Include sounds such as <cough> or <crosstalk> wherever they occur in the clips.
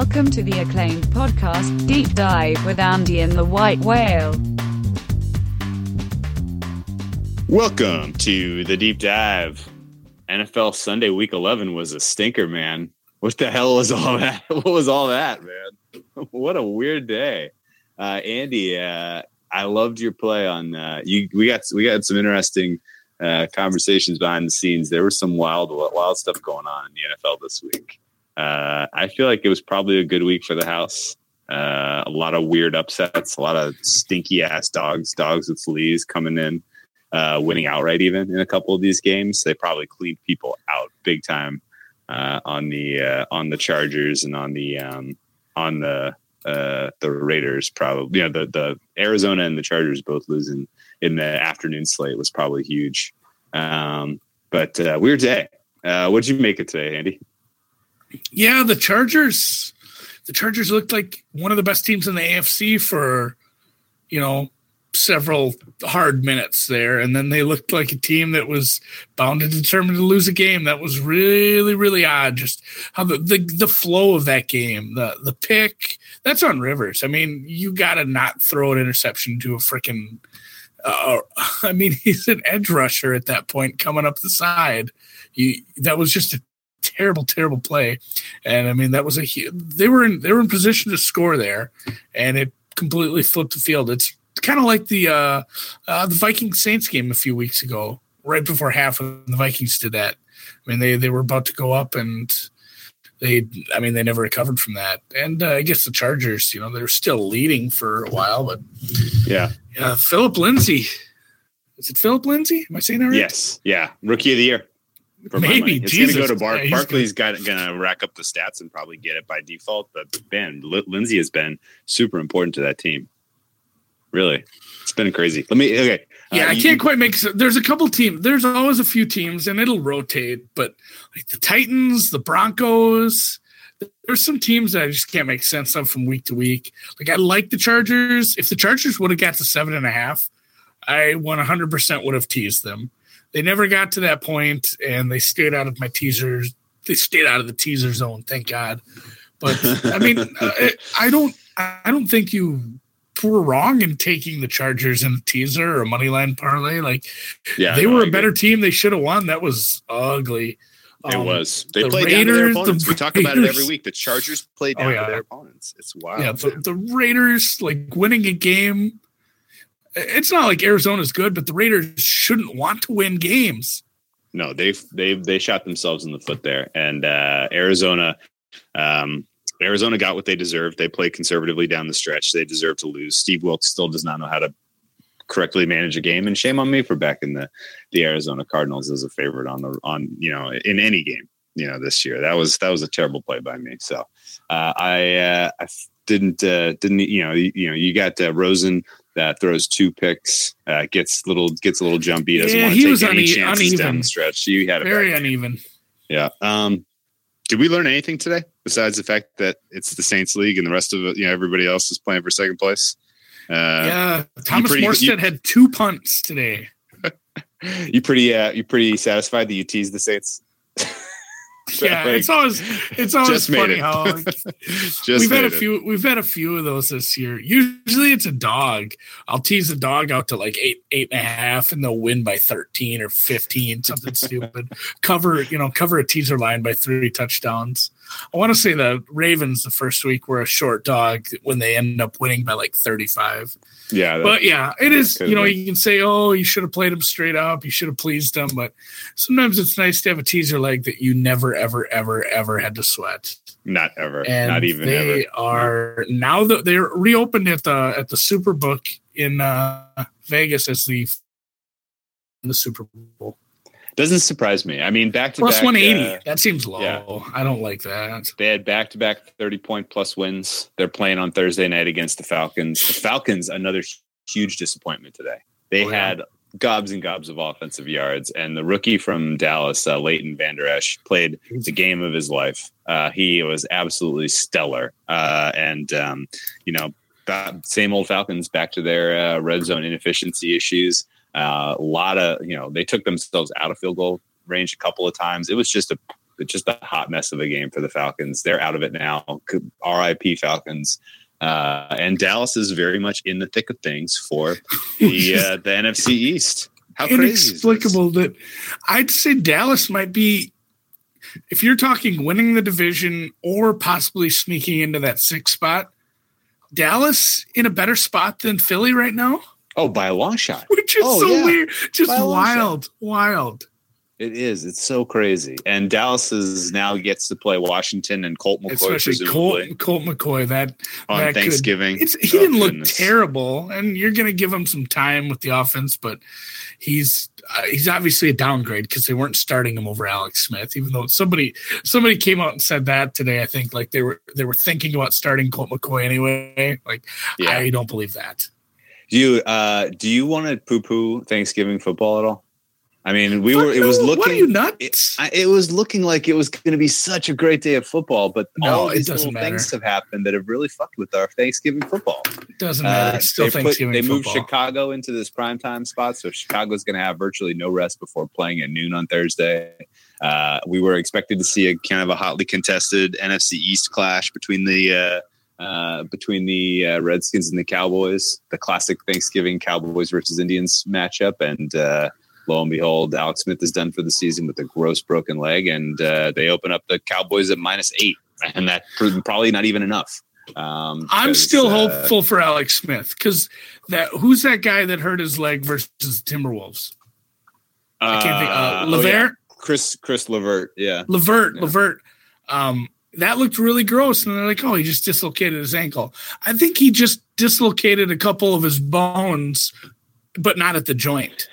Welcome to the acclaimed podcast, Deep Dive with Andy and the White Whale. Welcome to the deep dive. NFL Sunday Week 11 was a stinker, man. What the hell was all that? <laughs> What was all that, man? <laughs> what a weird day. Uh, Andy, uh, I loved your play on. Uh, you we got we got some interesting uh, conversations behind the scenes. There was some wild wild stuff going on in the NFL this week. Uh, I feel like it was probably a good week for the house. Uh, a lot of weird upsets, a lot of stinky ass dogs, dogs with fleas coming in uh, winning outright even in a couple of these games. They probably cleaned people out big time uh, on the uh, on the Chargers and on the um, on the uh, the Raiders. Probably, you know, the the Arizona and the Chargers both losing in the afternoon slate was probably huge. Um, but weird day. What'd you make it today, Andy? Yeah, the Chargers. The Chargers looked like one of the best teams in the AFC for, you know, several hard minutes there. And then they looked like a team that was bound and determined to lose a game. That was really really odd just how the the, the flow of that game the the pick that's on Rivers. I mean you gotta not throw an interception to a freaking uh, <laughs> i mean <laughs> he's an edge rusher at that point coming up the side. You, that was just a terrible terrible play and i mean that was a they were in they were in position to score there and it completely flipped the field it's kind of like the uh, uh, the Viking Saints game a few weeks ago, right before half of the Vikings did that. I mean, they they were about to go up, and they, I mean, they never recovered from that. And uh, I guess the Chargers, you know, they're still leading for a while, but yeah, yeah. Philip Lindsay, is it Philip Lindsay? Am I saying that right? Yes, yeah, rookie of the year. Maybe it's going to go to Bar- yeah, Barkley's got going to rack up the stats and probably get it by default. But man, L- Lindsay has been super important to that team. Really, it's been crazy. Let me okay. Yeah, uh, I can't quite make. There's a couple teams. There's always a few teams, and it'll rotate. But like the Titans, the Broncos, there's some teams that I just can't make sense of from week to week. Like I like the Chargers. If the Chargers would have got to seven and a half, I 100% would have teased them. They never got to that point, and they stayed out of my teasers. They stayed out of the teaser zone. Thank God. But I mean, <laughs> I, I don't. I don't think you were wrong in taking the Chargers in a teaser or a money line parlay. Like, yeah, they no, were a better team. They should have won. That was ugly. It um, was. They the played Raiders, down to their opponents. The we talk about it every week. The Chargers played oh, down oh, yeah. to their opponents. It's wild. Yeah, the, the, Raiders like winning a game. It's not like Arizona's good, but the Raiders shouldn't want to win games. No, they've they they shot themselves in the foot there, and uh, Arizona. Um, Arizona got what they deserved. They played conservatively down the stretch. They deserve to lose. Steve Wilks still does not know how to correctly manage a game, and shame on me for backing the the Arizona Cardinals as a favorite on the on you know in any game you know this year. That was that was a terrible play by me. So uh, I uh, I didn't uh, didn't you know you, you know you got uh, Rosen that throws two picks, uh, gets little gets a little jumpy. Doesn't yeah, want to take was any une- chances uneven. down the stretch. You had a very uneven. Yeah. Um, did we learn anything today besides the fact that it's the Saints league and the rest of it, you know, everybody else is playing for second place? Uh, yeah, Thomas pretty, Morstead you, had two punts today. <laughs> you pretty, uh, you pretty satisfied that you teased the Saints? <laughs> yeah, like, it's always it's always funny it. how like, <laughs> we've had a few it. we've had a few of those this year. Usually it's a dog. I'll tease a dog out to like eight eight and a half, and they'll win by thirteen or fifteen, something <laughs> stupid. Cover you know cover a teaser line by three touchdowns. I want to say the Ravens the first week were a short dog when they end up winning by like 35. Yeah. But yeah, it is, you know, been. you can say, oh, you should have played him straight up. You should have pleased him. But sometimes it's nice to have a teaser leg that you never, ever, ever, ever had to sweat. Not ever. And Not even they ever. are now that they're reopened at the at the Superbook in uh, Vegas as the the Super Bowl. Doesn't surprise me. I mean, back to plus back, 180. Uh, that seems low. Yeah. I don't like that. They had back to back 30 point plus wins. They're playing on Thursday night against the Falcons. The Falcons, another huge disappointment today. They oh, yeah. had gobs and gobs of offensive yards, and the rookie from Dallas, uh, Leighton Vander Esch, played the game of his life. Uh, he was absolutely stellar. Uh, and, um, you know, same old Falcons back to their uh, red zone inefficiency issues. Uh, a lot of, you know, they took themselves out of field goal range a couple of times. It was just a just a hot mess of a game for the Falcons. They're out of it now. R.I.P. Falcons. Uh, and Dallas is very much in the thick of things for the <laughs> uh, the NFC East. How inexplicable that I'd say Dallas might be if you're talking winning the division or possibly sneaking into that sixth spot, Dallas in a better spot than Philly right now. Oh, by a long shot. <laughs> Which is oh, so yeah. weird. Just wild, wild. It is. It's so crazy. And Dallas is now gets to play Washington and Colt McCoy. Especially Colt, Colt McCoy. That on that Thanksgiving. Could, he oh, didn't look goodness. terrible, and you're going to give him some time with the offense, but he's uh, he's obviously a downgrade because they weren't starting him over Alex Smith. Even though somebody somebody came out and said that today, I think like they were they were thinking about starting Colt McCoy anyway. Like yeah. I don't believe that. Do you uh do you want to poo poo Thanksgiving football at all? I mean, we were. It was looking. What are you nuts? It, it was looking like it was going to be such a great day of football, but no, all these little matter. things have happened that have really fucked with our Thanksgiving football. It doesn't matter. It's still they Thanksgiving. Put, they moved Chicago into this prime time spot, so Chicago's going to have virtually no rest before playing at noon on Thursday. Uh, we were expected to see a kind of a hotly contested NFC East clash between the. Uh, between the uh, Redskins and the Cowboys, the classic Thanksgiving Cowboys versus Indians matchup, and uh, lo and behold, Alex Smith is done for the season with a gross broken leg, and uh, they open up the Cowboys at minus eight, and that probably not even enough. Um, I'm still uh, hopeful for Alex Smith because that who's that guy that hurt his leg versus Timberwolves? I can't think. Uh, Levert, oh, yeah. Chris Chris Levert, yeah, Levert, yeah. Levert. Um, that looked really gross, and they're like, "Oh, he just dislocated his ankle." I think he just dislocated a couple of his bones, but not at the joint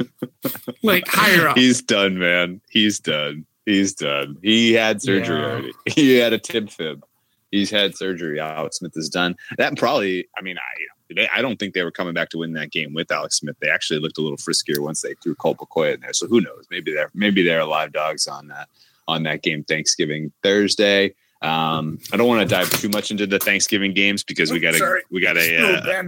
<laughs> like higher up. He's done, man. He's done. He's done. He had surgery yeah. already. <laughs> He had a tib fib. He's had surgery. Alex Smith is done. That probably. I mean, I they, I don't think they were coming back to win that game with Alex Smith. They actually looked a little friskier once they threw Colt McCoy in there. So who knows? Maybe they're maybe they're live dogs on that on that game Thanksgiving Thursday. Um, I don't want to dive too much into the Thanksgiving games because we got a we got a uh,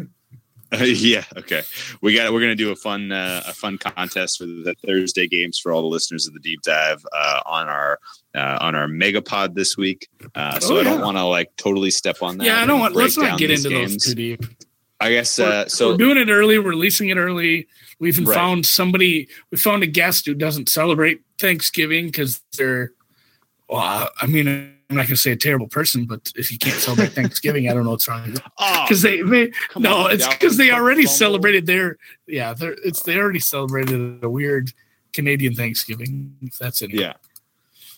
uh, <laughs> yeah. Okay. We got. We're gonna do a fun uh, a fun contest for the Thursday games for all the listeners of the deep dive uh, on our uh, on our Megapod this week. Uh, so oh, I don't want to like totally step on that. Yeah, I don't want. Let's not get into games. those too deep. I guess uh, so. We're doing it early. We're releasing it early. We even right. found somebody. We found a guest who doesn't celebrate Thanksgiving because they're. Well, I mean, I'm not going to say a terrible person, but if you can't celebrate Thanksgiving, I don't know what's wrong. Because <laughs> oh, they, they no, on, it's because they already fumble. celebrated their yeah, they're it's they already celebrated a weird Canadian Thanksgiving. If that's it. Yeah,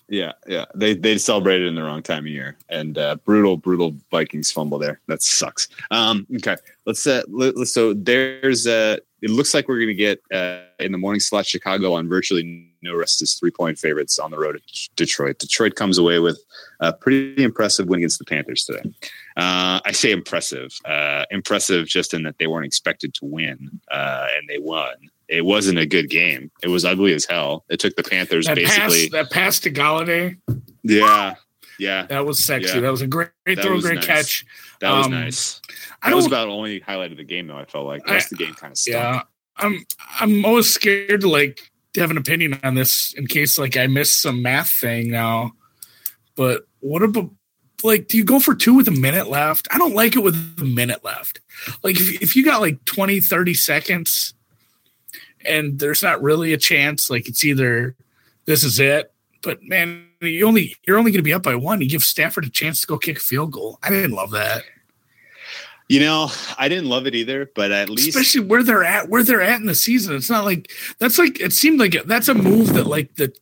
yeah, yeah. They they celebrated in the wrong time of year, and uh, brutal, brutal Vikings fumble there. That sucks. Um, okay, let's uh, let, us so there's uh, it looks like we're to get uh, in the morning slot Chicago on virtually no rest as three point favorites on the road at Detroit. Detroit comes away with a pretty impressive win against the Panthers today. Uh, I say impressive, uh, impressive just in that they weren't expected to win uh, and they won. It wasn't a good game. It was ugly as hell. It took the Panthers that basically pass, that pass to Golladay. Yeah, yeah, that was sexy. Yeah. That was a great, great throw, great nice. catch. That was um, nice. That I was about only highlight of the game, though. I felt like the rest I, of the game kind of stunk. Yeah, I'm I'm always scared to like to have an opinion on this in case like I miss some math thing now. But what about like do you go for two with a minute left? I don't like it with a minute left. Like if, if you got like 20, 30 seconds and there's not really a chance, like it's either this is it. But man, you only you're only gonna be up by one. You give Stafford a chance to go kick a field goal. I didn't love that. You know, I didn't love it either, but at least especially where they're at, where they're at in the season. It's not like that's like it seemed like that's a move that like the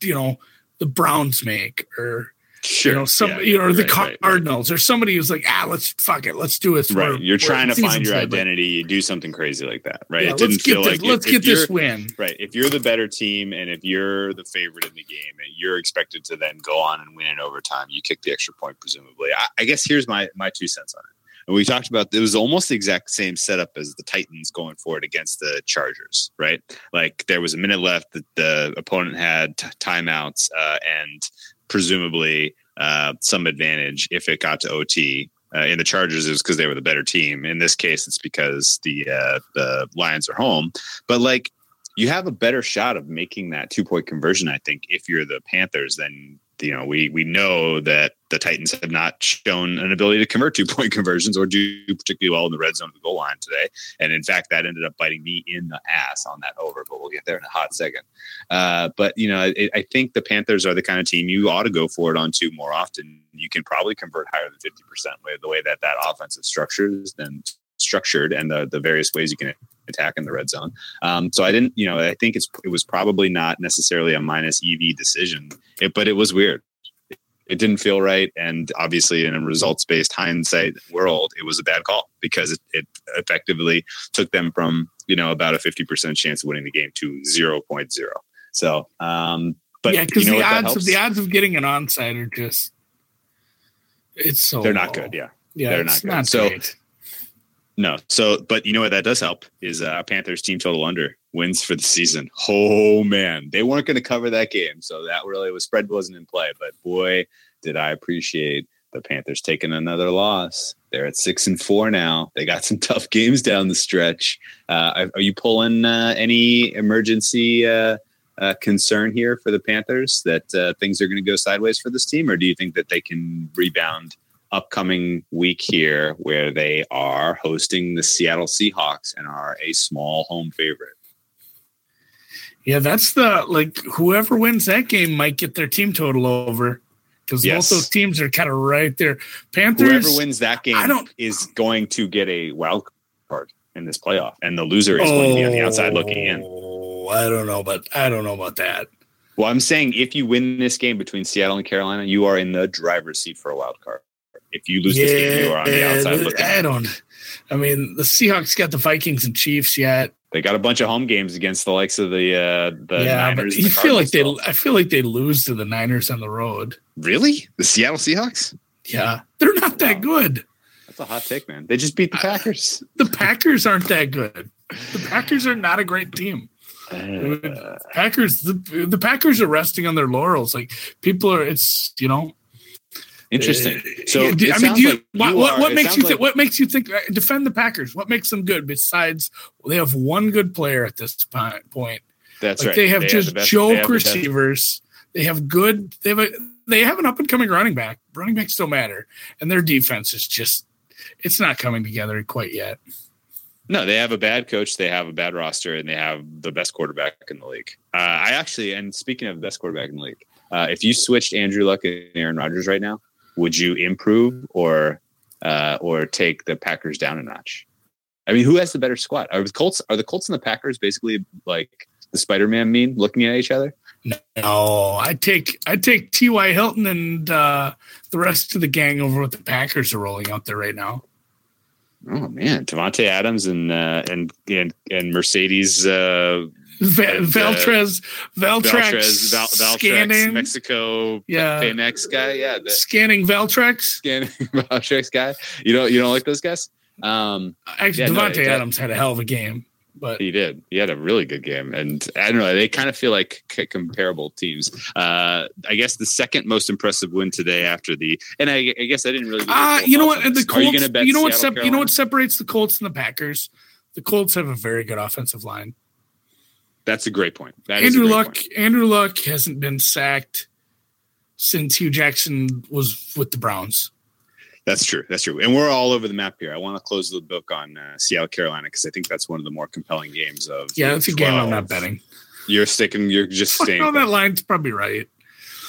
you know the Browns make or Sure. You know, some yeah, you know, right, the Cardinals right, or somebody who's like, ah, let's fuck it, let's do it. Right. You're trying to find your identity, you do something crazy like that. Right. Yeah, it didn't feel this, like let's if, get if this win. Right. If you're the better team and if you're the favorite in the game and you're expected to then go on and win in overtime, you kick the extra point, presumably. I, I guess here's my my two cents on it. And we talked about it was almost the exact same setup as the Titans going forward against the Chargers, right? Like there was a minute left that the opponent had t- timeouts uh, and presumably uh, some advantage if it got to OT. Uh, in the Chargers, it was because they were the better team. In this case, it's because the uh, the Lions are home. But like you have a better shot of making that two point conversion. I think if you're the Panthers, then you know we we know that the Titans have not shown an ability to convert two point <laughs> conversions or do particularly well in the red zone of the goal line today. And in fact, that ended up biting me in the ass on that over. But we'll get there in a hot second. Uh, but you know, I, I think the Panthers are the kind of team you ought to go for it on two more often. You can probably convert higher than fifty percent with the way that that offense is structured and structured and the the various ways you can attack in the red zone. Um, so I didn't, you know, I think it's it was probably not necessarily a minus EV decision, it, but it was weird. It didn't feel right, and obviously, in a results based hindsight world, it was a bad call because it, it effectively took them from you know about a fifty percent chance of winning the game to 0.0. So, um, but yeah, because you know the odds of the odds of getting an onside are just it's so they're not good. Yeah, Yeah, they're not good. not So- great. No. So, but you know what that does help is uh, Panthers team total under wins for the season. Oh man, they weren't going to cover that game, so that really was spread wasn't in play. But boy, did I appreciate the Panthers taking another loss. They're at six and four now. They got some <laughs> tough games down the stretch. Uh, are- you pulling uh, any emergency uh, uh, concern here for the Panthers that uh, things are going to go sideways for this team, or do you think that they can rebound? Upcoming week here where they are hosting the Seattle Seahawks and are a small home favorite. Yeah, that's the like whoever wins that game might get their team total over because Yes. both those teams are kind of right there. Panthers. Whoever wins that game I don't- is going to get a wild card in this playoff, and the loser is going to be on the outside looking in. Oh, I don't know, but I don't know about that. Well, I'm saying if you win this game between Seattle and Carolina, you are in the driver's seat for a wild card. If you lose this game, you are on the outside looking I don't. I mean, the Seahawks got the Vikings and Chiefs yet. They got a bunch of home games against the likes of the uh, the yeah, Niners. but and you feel like they. I feel like they lose to the Niners on the road. really the Seattle Seahawks. Yeah, they're not that good. That's a hot take, man. They just beat the Packers. The Packers aren't that good. The Packers are not a great team. Uh, Packers, the, the Packers are resting on their laurels. Like people are, it's you know. Interesting. uh, So I mean, do you, like what, you what, are- what makes you like- think? What makes you think? uh, Defend the Packers. What makes them good besides they have one good player at this point? That's Like right. they have just the best- they joke have the receivers. They have good. They have a. They have an up and coming running back. Running backs don't matter, and their defense is just. It's not coming together quite yet. No, they have a bad coach. They have a bad roster, and they have the best quarterback in the league. Uh, I actually, and speaking of the best quarterback in the league, uh, if you switched Andrew Luck and Aaron Rodgers right now, would you improve or uh, or take the Packers down a notch? I mean, who has the better squad? Are the Colts? Are the Colts and the Packers basically like the Spider-Man meme, looking at each other? No, I take I take T. Y. Hilton and uh, the rest of the gang over what the Packers are rolling out there right now. Oh man, Davante Adams and uh, and and and Mercedes uh, Va- uh, Valtrez, Valtrex, Val, Valtrex, scanning, Mexico, Yeah. Paynex guy, yeah, the scanning Valtrex. scanning <laughs> Valtrex guy. You don't you don't like those guys? Um, Actually, Yeah, no, Davante it- Adams had a hell of a game, but he did. He had a really good game, and I don't know. They kind of feel like c- comparable teams. Uh, I guess the second most impressive win today after the, and I, I guess I didn't really. Ah, you know what? The you Colts. bet? You know what? Sep- you know what separates the Colts and the Packers? The Colts have a very good offensive line. That's a great point. That Andrew Luck. point. Andrew Luck hasn't been sacked since Hue Jackson was with the Browns. That's true. That's true. And we're all over the map here. I want to close the book on uh, Seattle, Carolina, because I think that's one of the more compelling games of. Yeah, that's a game I'm not betting. You're sticking. You're just staying. No, that line's probably right.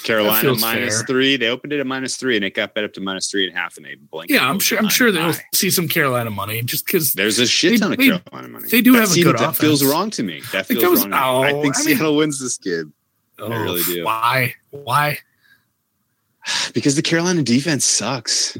Carolina minus three. They opened it at minus three, and it got bet up to minus three and a half, and they blinked. Yeah, I'm sure. I'm sure they'll High. see some Carolina money just because There's a shit They- ton of they- Carolina money. they do That have a seems- good That feels wrong to me. That feels that was- wrong. to me. Oh, I oh, think I mean- Seattle wins this game I oh, really do. Why? Why? <sighs> because the Carolina defense sucks.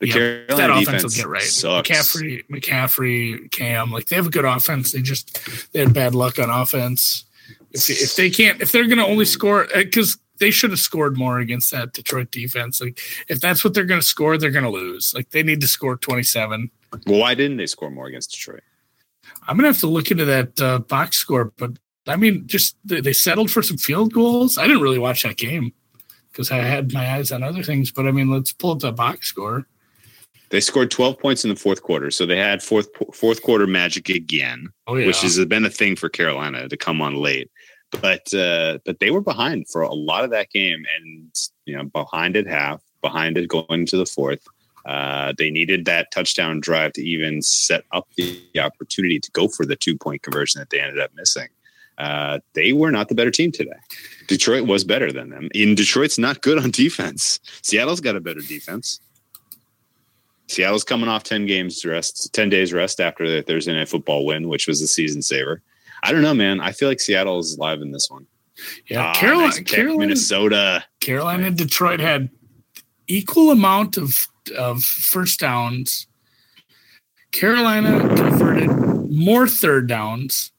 The Yeah, Carolina that offense defense will get right. sucks. McCaffrey, McCaffrey, Cam, like they have a good offense. They just they had bad luck on offense. If, if they can't, if they're going to only score, uh, because they should have scored more against that Detroit defense. Like if that's what they're going to score, they're going to lose. Like they need to score twenty seven. Well, why didn't they score more against Detroit? I'm going to have to look into that uh, box score, but I mean, just they, they settled for some field goals. I didn't really watch that game because I had my eyes on other things. But I mean, let's pull up the box score. They scored 12 points in the fourth quarter, so they had fourth fourth quarter magic again, Oh yeah. which has been a thing for Carolina to come on late. But uh, but they were behind for a lot of that game, and you know behind at half, behind it going into the fourth. Uh, they needed that touchdown drive to even set up the opportunity to go for the two point conversion that they ended up missing. Uh, they were not the better team today. Detroit was better than them. In Detroit's not good on defense. Seattle's got a better defense. Seattle's coming off 10 games rest, 10 days rest after the Thursday night football win, which was the season saver. I don't know, man. I feel like Seattle is live in this one. yeah. Ah, Carolina, kick, Carolina, Minnesota. Carolina, and Detroit had equal amount of of first downs. Carolina converted more third downs.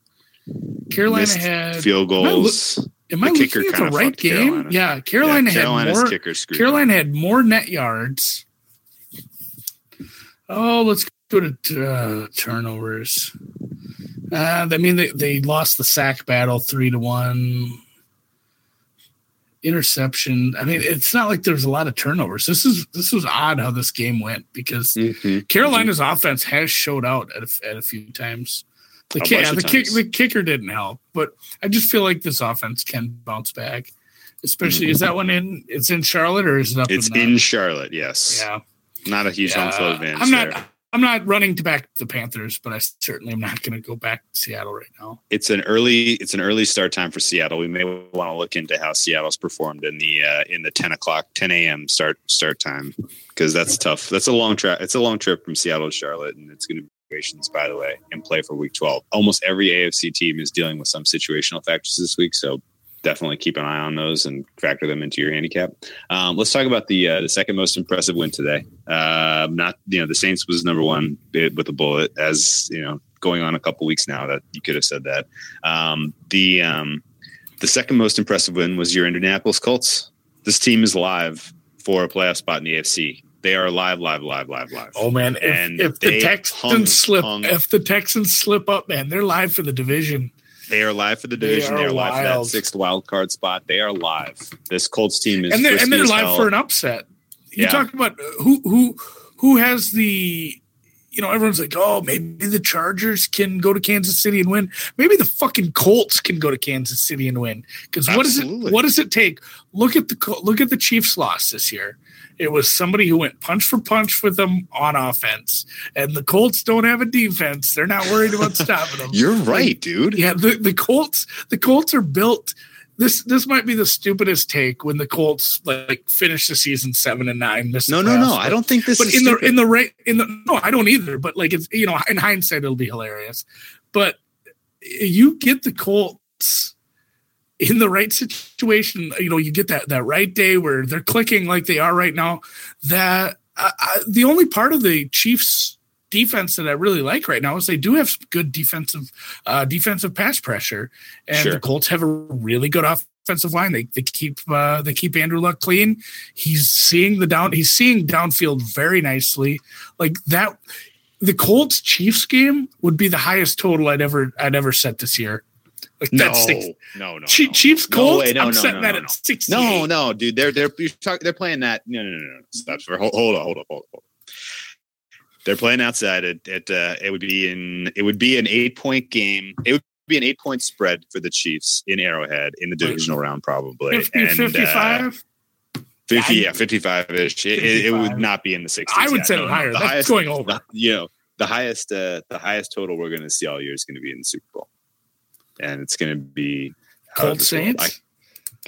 Carolina Missed had. field Am I loo- goals. Am I the looking at the right game? Carolina. Yeah, Carolina yeah, had Carolina's more. kicker. Carolina had more net yards. Oh, let's go to uh, turnovers. Uh, I mean, they, they lost the sack battle three to one. Interception. I mean, it's not like there's a lot of turnovers. This is this was odd how this game went because Mhm. Carolina's offense has showed out at a, at a few times. The, ki- yeah, the, kick, the kicker didn't help, but I just feel like this offense can bounce back. Especially, is that one in? It's in Charlotte or is it up? Mm-hmm. It's in, in Charlotte, yes. yeah. Not a huge home field advantage. I'm not. there. I'm not running to back the Panthers, but I certainly am not going to go back to Seattle right now. it's an early it's an early start time for Seattle. We may want to look into how Seattle's performed in the uh, in the ten o'clock ten a.m. start start time because that's tough. That's a long trip. It's a long trip from Seattle to Charlotte, and it's going to be situations by the way in play for Week twelve. Almost every AFC team is dealing with some situational factors this week, so definitely keep an eye on those and factor them into your handicap. Um, let's talk about the uh, the second most impressive win today. Uh, not you know the Saints was number one with a bullet as you know going on a couple weeks now that you could have said that. Um, the um, the second most impressive win was your Indianapolis Colts. This team is live for a playoff spot in the AFC. They are live, live, live, live, live. Oh man, if, And if the Texans hung- slip, hung- if the Texans slip up, man, they're live for the division. They are live for the division. They are are, live for that sixth wild card spot. They are live. This Colts team is and they're and they're live hell. for an upset. You Yeah. talk about uh, who who who has the you know everyone's like oh maybe the Chargers can go to Kansas City and win. Maybe the fucking Colts can go to Kansas City and win because what does it what does it take? Look at the look at the Chiefs loss this year. It was somebody who went punch for punch with them on offense, and the Colts don't have a defense. They're not worried about <laughs> stopping them. You're right, dude. Yeah, the, the Colts the Colts are built. This this might be the stupidest take when the Colts like finish the season seven and nine. This No, no, no. I don't think this But is in the in the right in the no, I don't either. But like it's you know in hindsight it'll be hilarious. But you get the Colts in the right situation. You know you get that that right day where they're clicking like they are right now. That I, I, the only part of the Chiefs defense that I really like right now is they do have good defensive uh, defensive pass pressure, and Sure. the Colts have a really good offensive line. They they keep uh, they keep Andrew Luck clean. He's seeing the down. He's seeing downfield very nicely. Like that, the Colts Chiefs game would be the highest total I'd ever I'd ever set this year. Like no, that's six, no, no, Chi- no. Chiefs No Colts. way, no, I'm no, setting no, that no, at no. sixty. No, no, dude. They're they're you're talk, they're playing that. No, no, no, no. Stop. Hold, hold on, hold on, hold on. They're playing outside. It it uh, it would be in it would be an eight point game. It would be an eight point spread for the Chiefs in Arrowhead in the divisional round, probably. 50, And, uh, 55. 50, yeah, 55 ish. It, it, would not be in the 60s. I would Yeah, set no, higher. The That's highest, going over. the- you know, the highest, uh, the highest total we're going to see all year is going to be in the Super Bowl, and it's going to be Cold. Saints.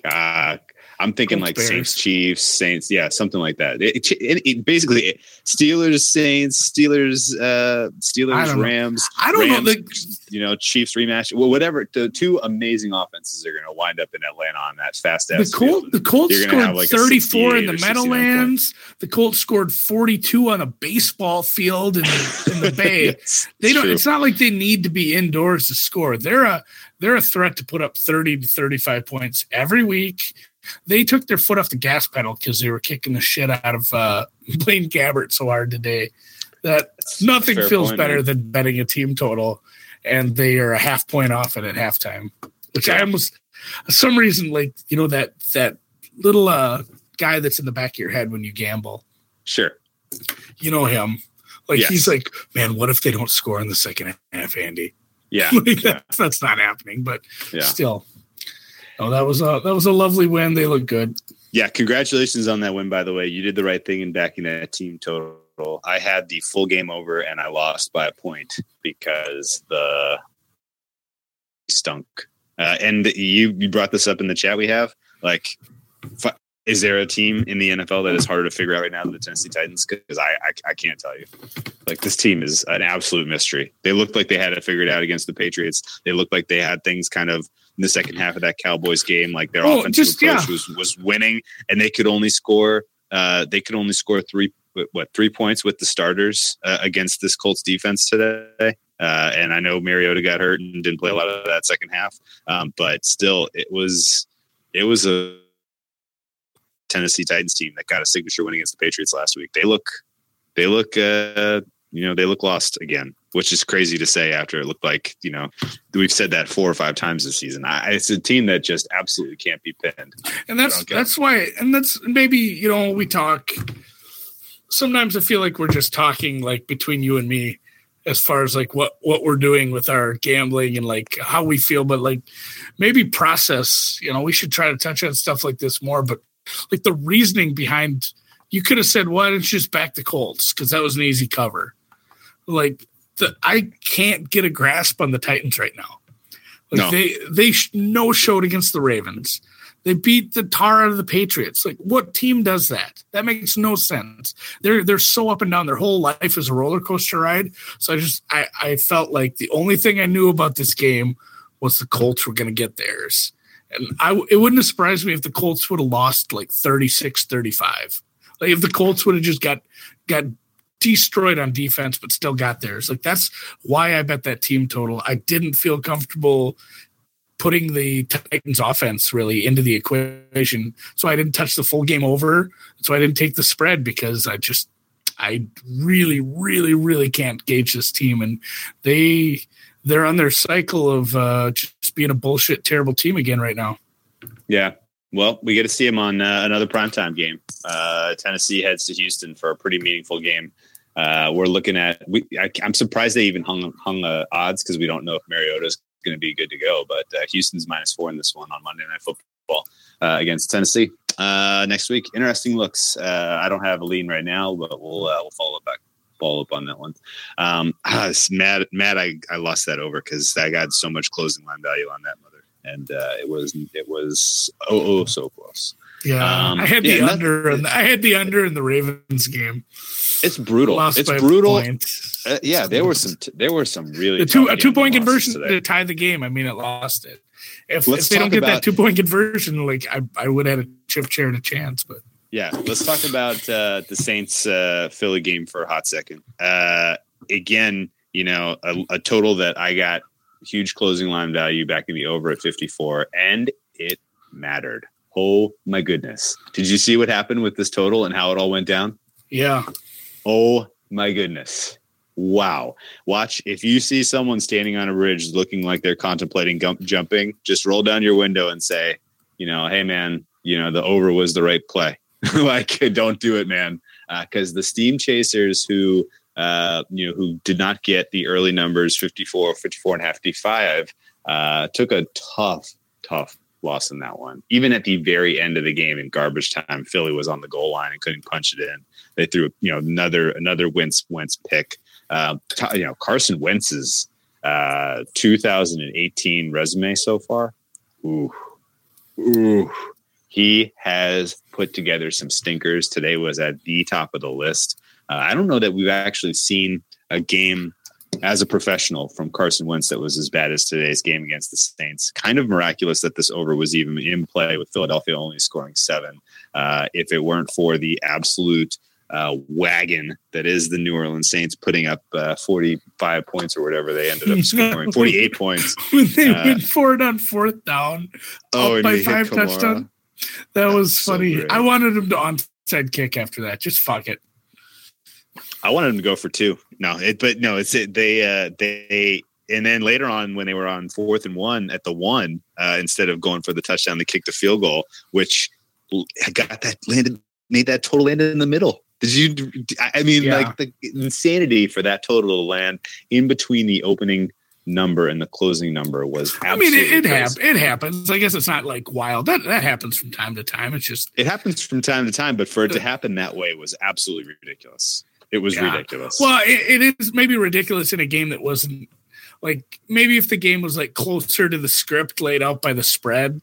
Uh, I'm thinking Colts like Bears. Saints, Chiefs, Saints, yeah, something like that. It, it, it- basically, Steelers, Saints, Steelers, uh, Steelers, know. Rams. I don't know, the- you know, Chiefs rematch. Well, whatever. The two amazing offenses are going to wind up in Atlanta on that fast the. Colt, the Colts You're gonna have scored like 34 in the Meadowlands. The Colts scored 42 on a baseball field in the, in the <laughs> Bay. Yes, They don't. true. It's not like they need to be indoors to score. They're a they're a threat to put up 30 to 35 points every week. They took their foot off the gas pedal because they were kicking the shit out of uh, <laughs> Blaine Gabbert so hard today that nothing feels point, better man. than betting a team total, and they are a half point off it at halftime. Which I almost, for some reason, like you know that that little uh, guy that's in the back of your head when you gamble. Sure. You know him. Like Yes. he's like, man, what if they don't score in the second half, Andy? Yeah. <laughs> like yeah. that's, that's not happening, but Yeah. still. Oh, that was a that was a lovely win. They look good. Yeah, congratulations on that win, by the way. You did the right thing in backing that team total. I had the full game over and I lost by a point because the stunk. Uh, and you, you brought this up in the chat we have. Like, is there a team in the NFL that is harder to figure out right now than the Tennessee Titans? Because I, I, I can't tell you. Like, this team is an absolute mystery. They looked like they had it figured out against the Patriots. They looked like they had things kind of in the second half of that Cowboys game. Like, their Oh, offensive just- approach yeah. was, was winning, and they could only score uh, they could only score three what three points with the starters uh, against this Colts defense today. Uh, and I know Mariota got hurt and didn't play a lot of that second half, um, but still, it was it was a Tennessee Titans team that got a signature win against the Patriots last week. They look they look uh, you know they look lost again, which is crazy to say after it looked like you know we've said that four or five times this season. I, it's a team that just absolutely can't be pinned. And that's that's why and that's maybe, you know, we talk sometimes I feel like we're just talking like between you and me as far as like what what we're doing with our gambling and like how we feel but like maybe process, you know, we should try to touch on stuff like this more but like the reasoning behind you could have said why don't you just back the Colts cuz that was an easy cover. Like the I can't get a grasp on the Titans right now. Like No. they they sh- no showed against the Ravens. They beat the tar out of the Patriots. Like what team does that? That makes no sense. They're they're so up and down. Their whole life is a roller coaster ride. So I just I, I felt like the only thing I knew about this game was the Colts were going to get theirs. And I it wouldn't have surprised me if the Colts would have lost like 36-35. Like if the Colts would have just got got destroyed on defense but still got theirs. Like that's why I bet that team total. I didn't feel comfortable putting the Titans offense really into the equation. So I didn't touch the full game over. So I didn't take the spread because I just I really, really, really can't gauge this team. And they they're on their cycle of uh just being a bullshit terrible team again right now. Yeah. Well, we get to see him on uh, another primetime game. Uh, Tennessee heads to Houston for a pretty meaningful game. Uh, we're looking at. We, I, I'm surprised they even hung hung uh, odds because we don't know if Mariota is going to be good to go. But uh, Houston's minus four in this one on Monday Night Football uh, against Tennessee uh, next week. Interesting looks. Uh, I don't have a lean right now, but we'll uh, we'll follow up back follow up on that one. Um, I was mad mad I, I lost that over because I got so much closing line value on that mother, and uh, it was it was oh oh so close. Yeah, Um, I had the yeah, not- under, and I had the under in the Ravens game. It's brutal. Lost it's brutal. Uh, yeah, there were some t- there were some really the two a two point conversion today. to tie the game. I mean, it lost it. If, if they don't get about- that two point conversion, like I, I would have had a chip chair and a chance. But Yeah, let's talk about uh, the Saints uh, Philly game for a hot second. Uh, again, you know, a, a total that I got huge closing line value back in the over at 54, and it mattered. Oh my goodness. Did you see what happened with this total and how it all went down? yeah, Oh my goodness. Wow. Watch if you see someone standing on a bridge looking like they're contemplating gum- jumping, just roll down your window and say, you know, hey man, you know, the over was the right play. <laughs> like don't do it, man. Because the steam chasers who uh, you know, who did not get the early numbers 54, 54 and a half, 55, uh, took a tough, tough loss in that one. Even at the very end of the game in garbage time, Philly was on the goal line and couldn't punch it in. They threw, you know, another another Wentz Wentz pick. Uh, you know, Carson Wentz's uh, 2018 resume so far. Ooh, ooh, he has put together some stinkers. Today was at the top of the list. Uh, I don't know that we've actually seen a game as a professional from Carson Wentz that was as bad as today's game against the Saints. Kind of miraculous that this over was even in play with Philadelphia only scoring seven. Uh, if it weren't for the absolute uh, wagon that is the New Orleans Saints putting up uh, 45 points or whatever they ended up <laughs> scoring, 48 points. <laughs> when they Uh, went for it on fourth down, Oh, up by five touchdown. That was so funny. great. I wanted him to onside kick after that. Just fuck it. I wanted him to go for two. No, it, but no, it's it, they uh, they and then later on when they were on fourth and one at the one uh, instead of going for the touchdown, they kicked the field goal, which got that landed made that total land in the middle. Did you? I mean, Yeah. like the insanity for that total to land in between the opening number and the closing number was. I mean, it, it, hap- it happens. I guess it's not like wild. That that happens from time to time. It's just It happens from time to time, but for it to happen that way was absolutely ridiculous. It was Yeah. ridiculous. well, it, it is maybe ridiculous in a game that wasn't like maybe if the game was like closer to the script laid out by the spread.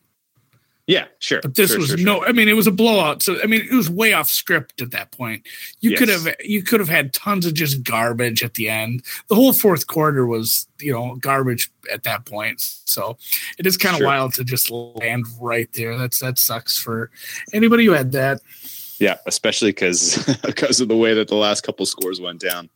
yeah, sure. But this sure, was sure, sure. no. I mean, it was a blowout. So I mean, it was way off script at that point. You could have you could have had tons of just garbage at the end. The whole fourth quarter was you know garbage at that point. So it is kind of Sure. wild to just land right there. That's that sucks for anybody who had that. Yeah, especially because because <laughs> of the way that the last couple scores went down.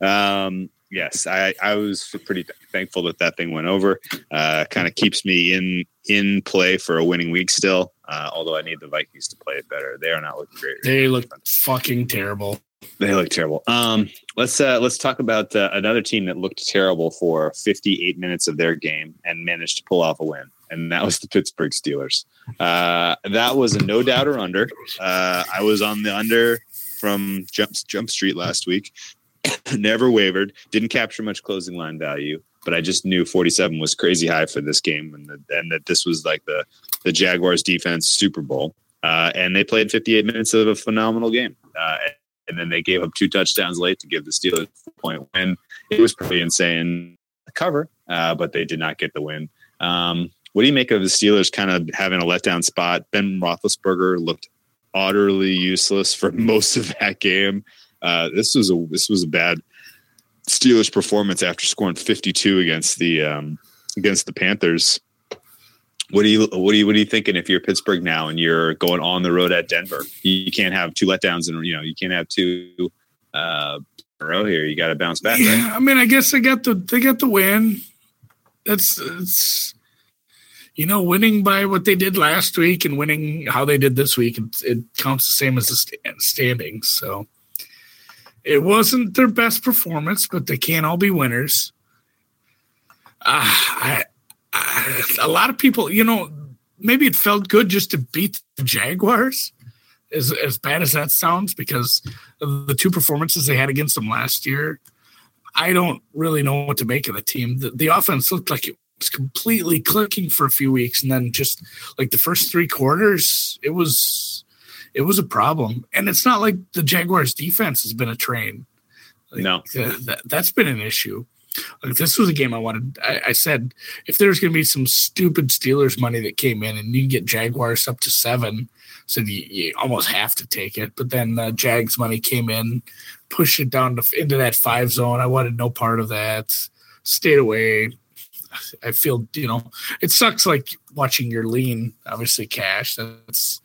Um, yes, I I was pretty thankful that that thing went over. Uh, kind of keeps me in in play for a winning week still. Uh, although I need the Vikings to play it better. They are not looking great. They look fucking terrible. They look terrible. Um, let's uh, let's talk about uh, another team that looked terrible for 58 minutes of their game and managed to pull off a win, and that was the Pittsburgh Steelers. Uh, that was a no doubt or under. Uh, I was on the under from Jump Jump Street last week. <coughs> Never wavered. Didn't capture much closing line value, but I just knew 47 was crazy high for this game, and that, and that this was like the the Jaguars defense Super Bowl. Uh, and they played 58 minutes of a phenomenal game. Uh, and then they gave up two touchdowns late to give the Steelers a point win. It was pretty insane cover, uh, but they did not get the win. Um, what do you make of the Steelers kind of having a letdown spot? Ben Roethlisberger looked utterly useless for <laughs> most of that game. Uh, this was a this was a bad Steelers performance after scoring 52 against the um, against the Panthers. What do you what do you what are you thinking if you're Pittsburgh now and you're going on the road at Denver? You can't have two letdowns and you know you can't have two uh, row here. You got to bounce back. Right? I mean, I guess they got the they got the win. That's it's you know winning by what they did last week and winning how they did this week. It, it counts the same as the sta- standings. So it wasn't their best performance, but they can't all be winners. Uh, I, I, a lot of people, you know, maybe it felt good just to beat the Jaguars. As as bad as that sounds, because the two performances they had against them last year, I don't really know what to make of the team. The, the offense looked like it was completely clicking for a few weeks, and then just like the first three quarters, it was it was a problem. And it's not like the Jaguars' defense has been a train. Like, No. uh, that, that's been an issue. Like, this was a game I wanted. I, I said if there's going to be some stupid Steelers money that came in, and you can get Jaguars up to seven, so you, you almost have to take it. But then uh, Jags money came in, pushed it down to, into that five zone. I wanted no part of that. Stayed away. I feel you know it sucks like watching your lean obviously cash. That's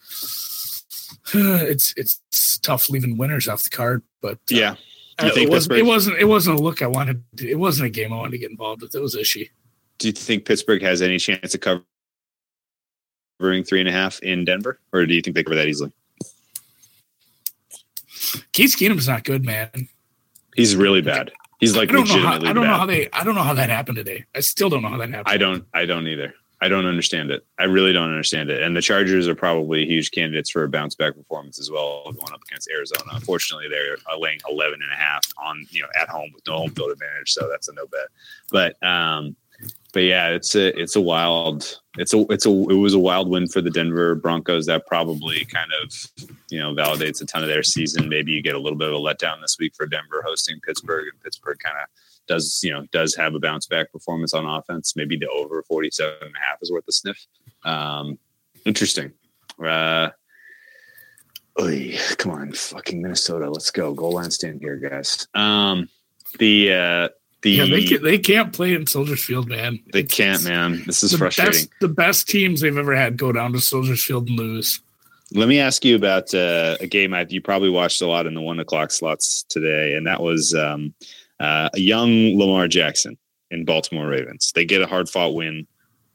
<sighs> it's it's tough leaving winners off the card, but uh, Yeah. Uh, think it, wasn't, it wasn't it wasn't a look I wanted. To, it wasn't a game I wanted to get involved with. It was ishy. Do you think Pittsburgh has any chance of covering three and a half in Denver, or do you think they cover that easily? Case Keenum's not good, man. He's really bad. He's like I don't know how I don't bad. know how they I don't know how that happened today. I still don't know how that happened. I don't. I don't either. I don't understand it. I really don't understand it. And the Chargers are probably huge candidates for a bounce back performance as well, going up against Arizona. Unfortunately, they're laying 11 and a half on, you know, at home with no home field advantage. So that's a no bet. But, um, but yeah, it's a, it's a wild, it's a, it's a, it was a wild win for the Denver Broncos. That probably kind of, you know, validates a ton of their season. Maybe you get a little bit of a letdown this week for Denver hosting Pittsburgh and Pittsburgh kind of does you know does have a bounce back performance on offense. Maybe the over 47 and a half is worth a sniff. Um, interesting. Uh, oy, come on, fucking Minnesota. Let's go. Goal line stand here, guys. Um, the uh, the yeah, they can, they can't play in Soldiers Field, man. they It's- can't, man. This is the frustrating. Best, the best teams they've ever had go down to Soldiers Field and lose. Let me ask you about uh, a game I, you probably watched a lot in the one o'clock slots today, and that was um, uh, a young Lamar Jackson in Baltimore Ravens. They get a hard fought win,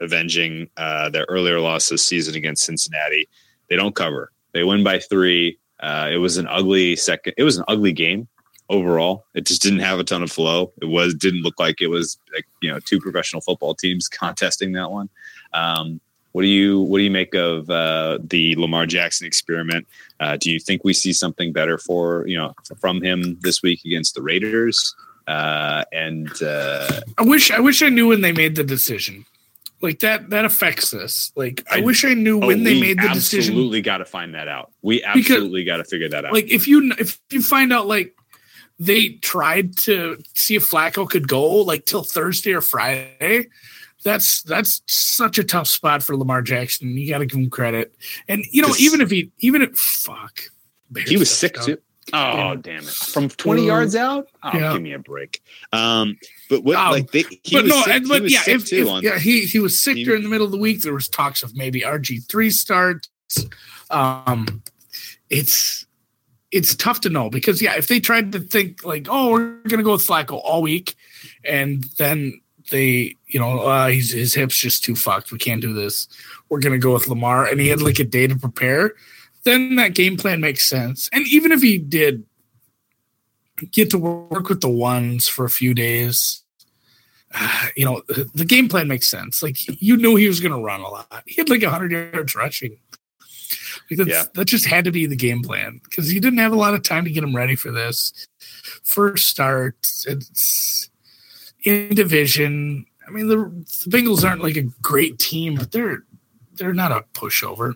avenging uh, their earlier loss this season against Cincinnati. They don't cover. They win by three. Uh, it was an ugly second. It was an ugly game overall. It just didn't have a ton of flow. It was didn't look like it was like you know two professional football teams <laughs> contesting that one. Um, What do you what do you make of uh, the Lamar Jackson experiment? Uh, do you think we see something better for you know from him this week against the Raiders? Uh, and uh, I wish I wish I knew when they made the decision. Like that that affects this. Like I, I- wish I knew oh, when they made the decision. absolutely got to find that out. We absolutely got to figure that out. Like if you if you find out like they tried to see if Flacco could go like till Thursday or Friday, that's that's such a tough spot for Lamar Jackson. You got to give him credit. And you know, This- even if he even if fuck, he was sick touchdown. too. Oh Yeah. damn it! From twenty Uh, yards out. Oh, yeah. give me a break. Um, but what Um, like they, he but was no, sick, and- he but was yeah, sick if, too if- on yeah, he he was sick he- during the middle of the week. There was talks of maybe RG three starts. Um, it's it's tough to know because yeah, if they tried to think like, oh, we're gonna go with Flacco all week, and then they, you know, uh, he's, his hips just too fucked. We can't do this. We're gonna go with Lamar, and he had like a day to prepare. Then that game plan makes sense. And even if he did get to work with the ones for a few days, uh, you know, the, game plan makes sense. Like you knew he was to run a lot. He had like 100 yards rushing. That's, Yeah. That just had to be the game plan because he didn't have a lot of time to get him ready for this. First start, it's in division. I mean, the, the Bengals aren't like a great team, but they're they're not a pushover.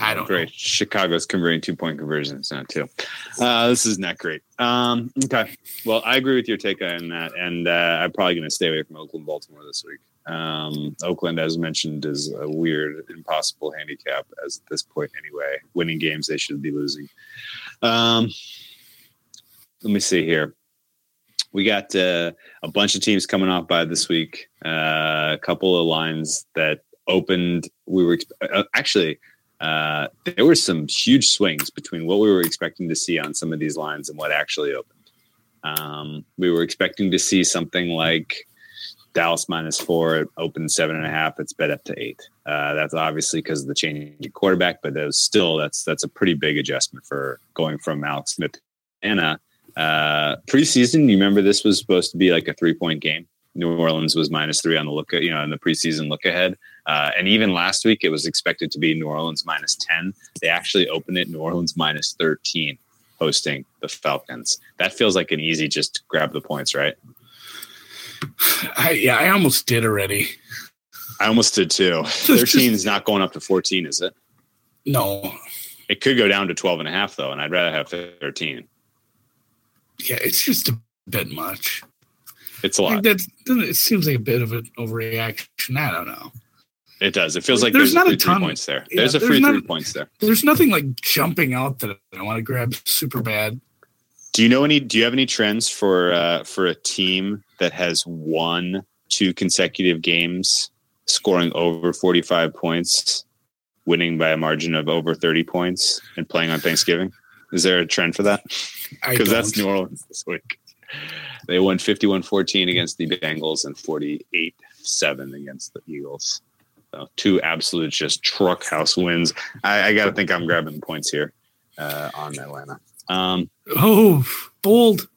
I don't great. Chicago's converting two point conversions now too. Uh, this is not great. Um, okay. Well, I agree with your take on that, and uh, I'm probably going to stay away from Oakland, Baltimore this week. Um, Oakland, as mentioned, is a weird, impossible handicap as at this point anyway. Winning games they should be losing. Um, let me see here. We got uh, a bunch of teams coming off by this week. Uh, a couple of lines that opened. We were uh, actually uh, there were some huge swings between what we were expecting to see on some of these lines and what actually opened. Um, we were expecting to see something like Dallas minus four, it opened seven and a half. It's bet up to eight. Uh, that's obviously because of the change in quarterback, but there's still that's that's a pretty big adjustment for going from Alex Smith to Anna. Uh, preseason, you remember this was supposed to be like a three point game. New Orleans was minus three on the look, you know, in the preseason look ahead. Uh, and even last week, it was expected to be New Orleans minus 10. They actually opened it New Orleans minus 13, hosting the Falcons. That feels like an easy just grab the points, right? <laughs> I, yeah, I almost did already. I almost did too. <laughs> 13 is not going up to 14, is it? No, It could go down to 12 and a half, though, and I'd rather have 13. yeah, it's just a bit much. It's a Like lot. that's it seems like a bit of an overreaction. I don't know. It does. It feels like There's there's, not a free three points there. yeah, There's a there's free not- three points there. There's nothing like jumping out that I want to grab super bad. Do you know any? Do you have any trends for uh, for a team that has won two consecutive games, scoring over forty five points, winning by a margin of over thirty points, and playing on Thanksgiving? Is there a trend for that? Because that's. New Orleans this week. They won 51-14 against the Bengals and 48-7 against the Eagles. So two absolute just truck house wins. I, I got to think I'm grabbing points here uh, on Atlanta. Um, Oh, bold.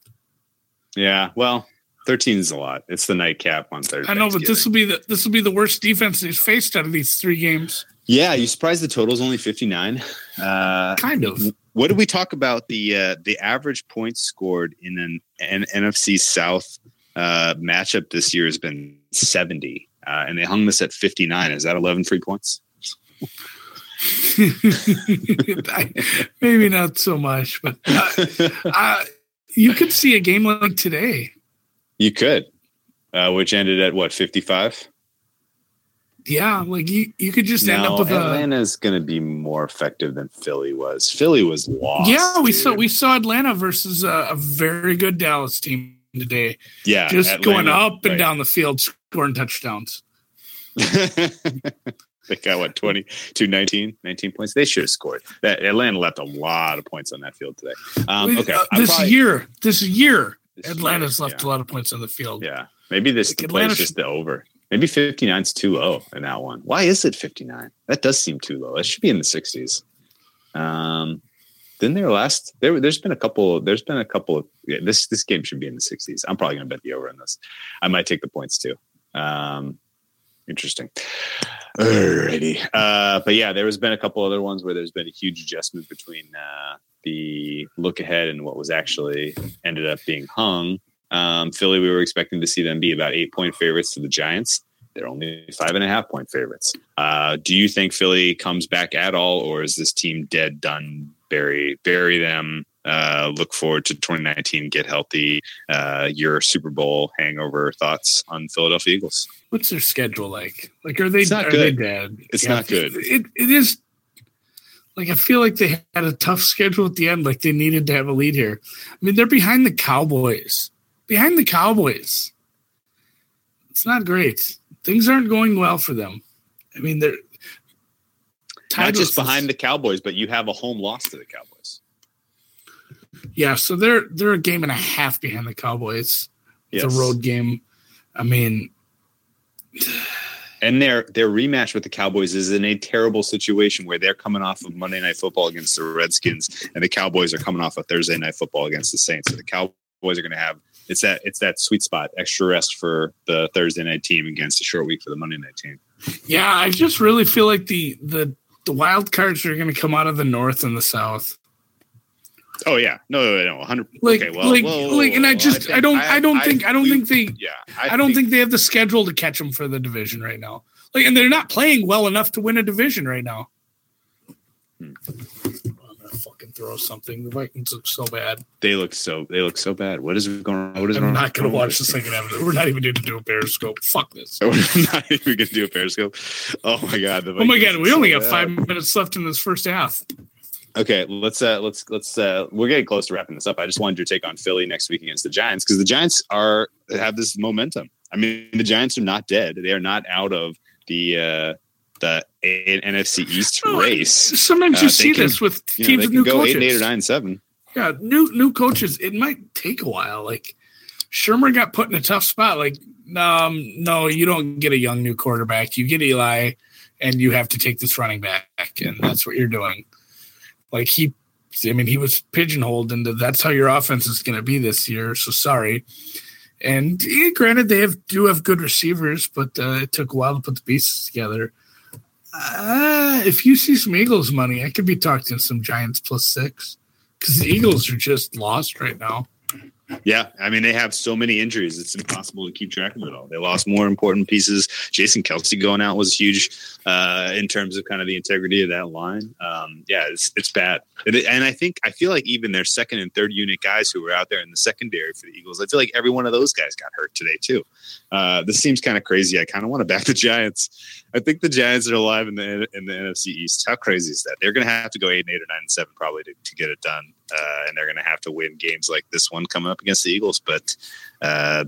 Yeah, well, 13 is a lot. It's the nightcap on Thursday. I know, but this will be the this will be the worst defense they've faced out of these three games. yeah, you surprised the total's only 59. Uh, Kind of. what did we talk about the uh, the average points scored in an, an NFC South uh, matchup this year has been 70, uh, and they hung this at 59. Is that 11 free points? <laughs> Maybe not so much, but uh, uh, you could see a game like today. You could, uh, which ended at what 55. Yeah, like you, you could just end No, up with. Atlanta's going to be more effective than Philly was. Philly was lost. Yeah, we saw we saw Atlanta versus a, a very good Dallas team today, yeah just Atlanta, going up and right. down the field, scoring touchdowns. <laughs> they got what 20 to 19 19 points they should have scored that atlanta left a lot of points on that field today um okay Uh, this probably- year, this year, Atlanta's year, left yeah. a lot of points on the field. yeah. Maybe this Like, play is Atlanta just the over. Maybe 59 is too low in that one. Why is it 59 that does seem too low. It should be in the 60s um then their last there there's been a couple there's been a couple of yeah, this this game should be in the 60s i'm probably going to bet the over on this. I might take the points too. Um interesting Alrighty. Uh, but yeah, there has been a couple other ones where there's been a huge adjustment between uh, the look ahead and what was actually ended up being hung. Um, Philly, we were expecting to see them be about eight point favorites to the Giants. They're only five and a half point favorites. Uh, do you think Philly comes back at all, or is this team dead, done, bury, bury them? Uh, look forward to 2019. Get healthy. Uh, your Super Bowl hangover thoughts on Philadelphia Eagles? What's their schedule like? Like, are they It's not are good. they dead? It's not good. It, it is. Like I feel like they had a tough schedule at the end. Like they needed to have a lead here. I mean, they're behind the Cowboys. Behind the Cowboys. It's not great. Things aren't going well for them. I mean, they're Not just behind the Cowboys, but you have a home loss to the Cowboys. Yeah, so they're they're a game and a half behind the Cowboys. It's Yes. a road game. I mean, And their their rematch with the Cowboys is in a terrible situation where they're coming off of Monday Night Football against the Redskins, and the Cowboys are coming off of Thursday Night Football against the Saints. So the Cowboys are going to have it's that it's that sweet spot, extra rest for the Thursday night team against a short week for the Monday night team. yeah, I just really feel like the the the wild cards are going to come out of the north and the south. Oh yeah, no, no, no, hundred. Like, okay, well, like, whoa, whoa, like, and I just, I, think- don't, I, don't think, I don't we- think they, Yeah, I, don't think, they have the schedule to catch them for the division right now. Like, and they're not playing well enough to win a division right now. Hmm. I'm gonna fucking throw something. The Vikings look so bad. they look so they look so bad. What is going on? What is I'm going not gonna on? watch the second half. We're not even going to do a Periscope. Fuck this. <laughs> We're not even gonna do a periscope. Oh my god! Oh my god, we so only got bad. five minutes left in this first half. Okay, let's uh let's let's uh we're getting close to wrapping this up. I just wanted your take on Philly next week against the Giants because the Giants are have this momentum. I mean, the Giants are not dead. They are not out of the uh the A- NFC East No, race. Sometimes Uh, you they see can- this with You know, teams with new go coaches. eight eight or nine seven. Yeah, new new coaches. It might take a while. Like Shurmur got put in a tough spot. Like, um, no, you don't get a young new quarterback. You get Eli, and you have to take this running back, and that's what you're doing. Like he, I mean, he was pigeonholed into that's how your offense is going to be this year. So sorry. And yeah, granted, they have do have good receivers, but uh, it took a while to put the pieces together. Uh, if you see some Eagles money, I could be talking some Giants plus six because the Eagles are just lost right now. Yeah, I mean they have so many injuries; it's impossible to keep track of it all. They lost more important pieces. Jason Kelce going out was huge uh, in terms of kind of the integrity of that line. Um, yeah, it's it's bad, and I think I feel like even their second and third unit guys who were out there in the secondary for the Eagles, I feel like every one of those guys got hurt today too. Uh, this seems kind of crazy. I kind of want to back the Giants. I think the Giants are alive in the in the NFC East. How crazy is that? They're going to have to go eight and eight or nine and seven probably to, to get it done, uh, and they're going to have to win games like this one coming up against the Eagles. But uh,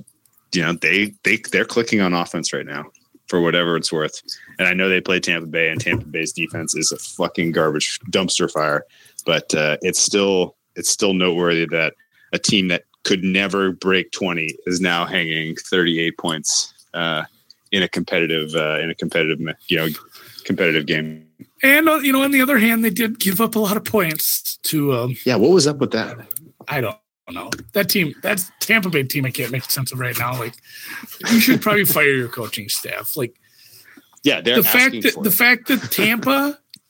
you know they they they're clicking on offense right now for whatever it's worth. And I know they play Tampa Bay, and Tampa Bay's defense is a fucking garbage dumpster fire. But uh, it's still it's still noteworthy that a team that could never break 20 is now hanging 38 points uh, in a competitive uh, in a competitive you know competitive game. And uh, you know, on the other hand, they did give up a lot of points to. Um, Yeah, what was up with that? I don't know that team. That Tampa Bay team. I can't make sense of right now. Like, you should probably <laughs> fire your coaching staff. Like Yeah, they're the fact that the it. fact that Tampa, <laughs>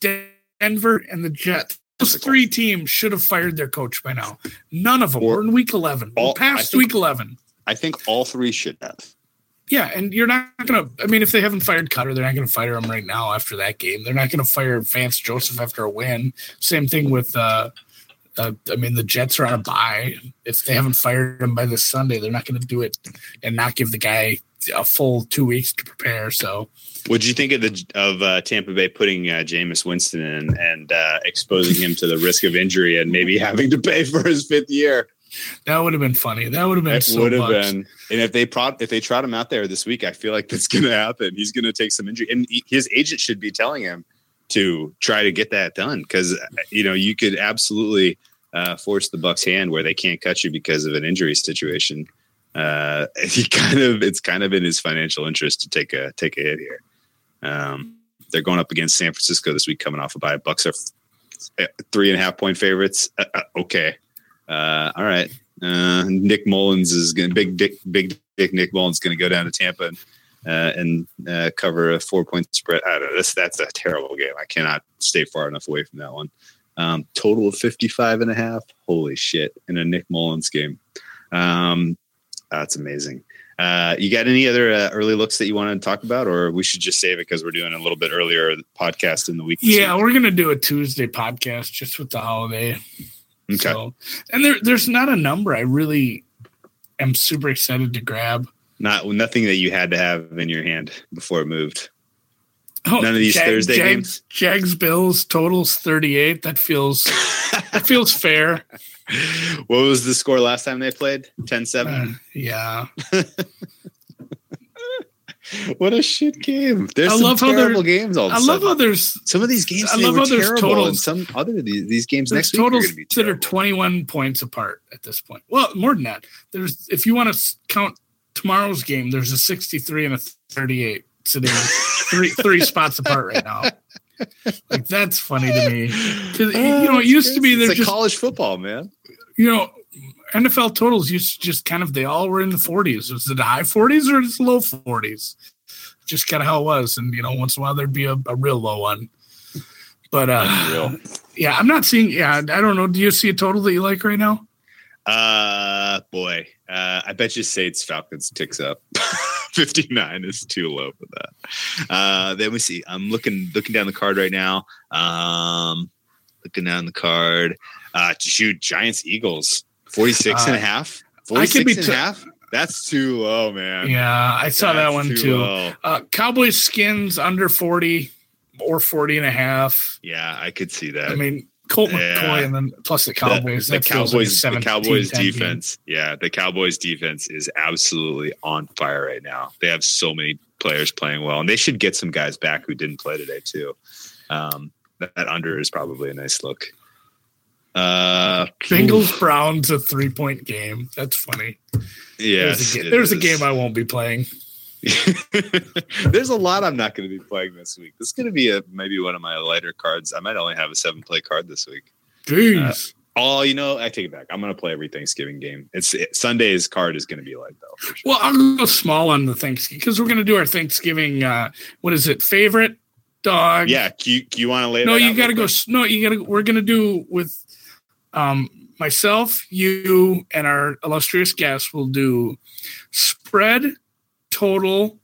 Denver, and the Jets. Those three teams should have fired their coach by now. None of them. Or- We're in week eleven. We're all- past think- week eleven. I think all three should have. Yeah, and you're not gonna. I mean, if they haven't fired Koetter, they're not gonna fire him right now after that game. They're not gonna fire Vance Joseph after a win. Same thing with. uh uh, I mean, the Jets are on a bye. If they haven't fired him by this Sunday, they're not going to do it and not give the guy a full two weeks to prepare. So, What do you think of the of uh, Tampa Bay putting uh, Jameis Winston in and uh, exposing him to the risk of injury and maybe <laughs> having to pay for his fifth year? That would have been funny. That would have been It so would have been. And if they prod, if they trot him out there this week, I feel like that's going to happen. He's going to take some injury, and his agent should be telling him to try to get that done because you know you could absolutely uh, force the Bucks' hand where they can't cut you because of an injury situation. Uh, <laughs> he kind of it's kind of in his financial interest to take a take a hit here. Um, they're going up against San Francisco this week, coming off a bye. Bucks are f- three and a half point favorites. Uh, uh, okay, uh, all right. Uh, Nick Mullens is going to big dick, big dick. Nick Mullens going to go down to Tampa and uh, and uh, cover a four point spread. I don't know. This, that's a terrible game. I cannot stay far enough away from that one. Um, total of 55 and a half. Holy shit. In a Nick Mullens game. Um, that's amazing. Uh, you got any other uh, early looks that you want to talk about, or we should just save it because we're doing a little bit earlier podcast in the week? Yeah, we're gonna do a Tuesday podcast just with the holiday. Okay. So, and there, there's not a number I really am super excited to grab. Not nothing that you had to have in your hand before it moved. Oh, None of these Jag, Thursday Jags, games. Jags Bills totals 38. That feels that feels fair. <laughs> What was the score last time they played? 10-7? Uh, yeah. <laughs> what a shit game! There's I some love terrible games. All I love how there's some of these games. I love how there's totals. some other these, these games next week are that are 21 points apart at this point. Well, more than that. There's if you want to count tomorrow's game, there's a 63 and a 38 sitting three three <laughs> spots apart right now. Like that's funny to me <laughs> oh, because you know it used to be there's like just college football, man. You know, NFL totals used to just kind of they all were in the 40s. Was it the high 40s or the low 40s? Just kind of how it was, and you know, once in a while there'd be a, a real low one. But uh, yeah, I'm not seeing. Yeah, I don't know. Do you see a total that you like right now? Uh, boy, uh, I bet you Saints Falcons ticks up. <laughs> 59 is too low for that. Uh, then we see. I'm looking looking down the card right now. Um, looking down the card. Uh, to shoot Giants Eagles 46 uh, and a half. 46 I could be and t- half. That's too low, man. Yeah, I saw That's that one too. too. Uh, Cowboys skins under 40 or 40 and a half. Yeah, I could see that. I mean, Colt yeah. McCoy and then plus the Cowboys. The, the Cowboys, like the Cowboys defense. Game. Yeah, the Cowboys defense is absolutely on fire right now. They have so many players playing well, and they should get some guys back who didn't play today too. Um, that, that under is probably a nice look. Uh, Bengals Browns a three point game. That's funny. Yeah, there's, a, there's a game I won't be playing. <laughs> There's a lot I'm not going to be playing this week. This is going to be a maybe one of my lighter cards. I might only have a seven play card this week. Jeez. Uh, oh, you know, I take it back. I'm going to play every Thanksgiving game. It's it, Sunday's card is going to be light though. Sure. Well, I'll go small on the Thanksgiving because we're going to do our Thanksgiving. Uh, what is it? Favorite dog? Yeah. Do you, you want to lay? No, you got to go. No, you got to. We're going to do with um, myself, you, and our illustrious guests will do spread total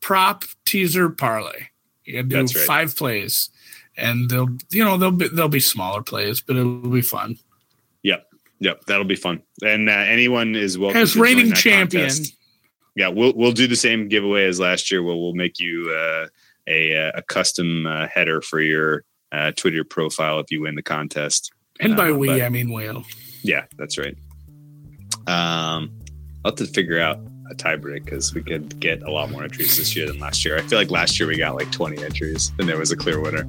prop teaser parlay. You do right. five plays, and they'll you know they'll be they'll be smaller plays, but it'll be fun. Yep, yep, that'll be fun. And uh, anyone is welcome as reigning champion. Contest. Yeah, we'll we'll do the same giveaway as last year. We'll we'll make you uh, a a custom uh, header for your uh, Twitter profile if you win the contest. And by uh, we, but, I mean whale. Yeah, that's right. Um, I'll have to figure out a tiebreak because we could get a lot more entries this year than last year. I feel like last year we got like 20 entries and there was a clear winner.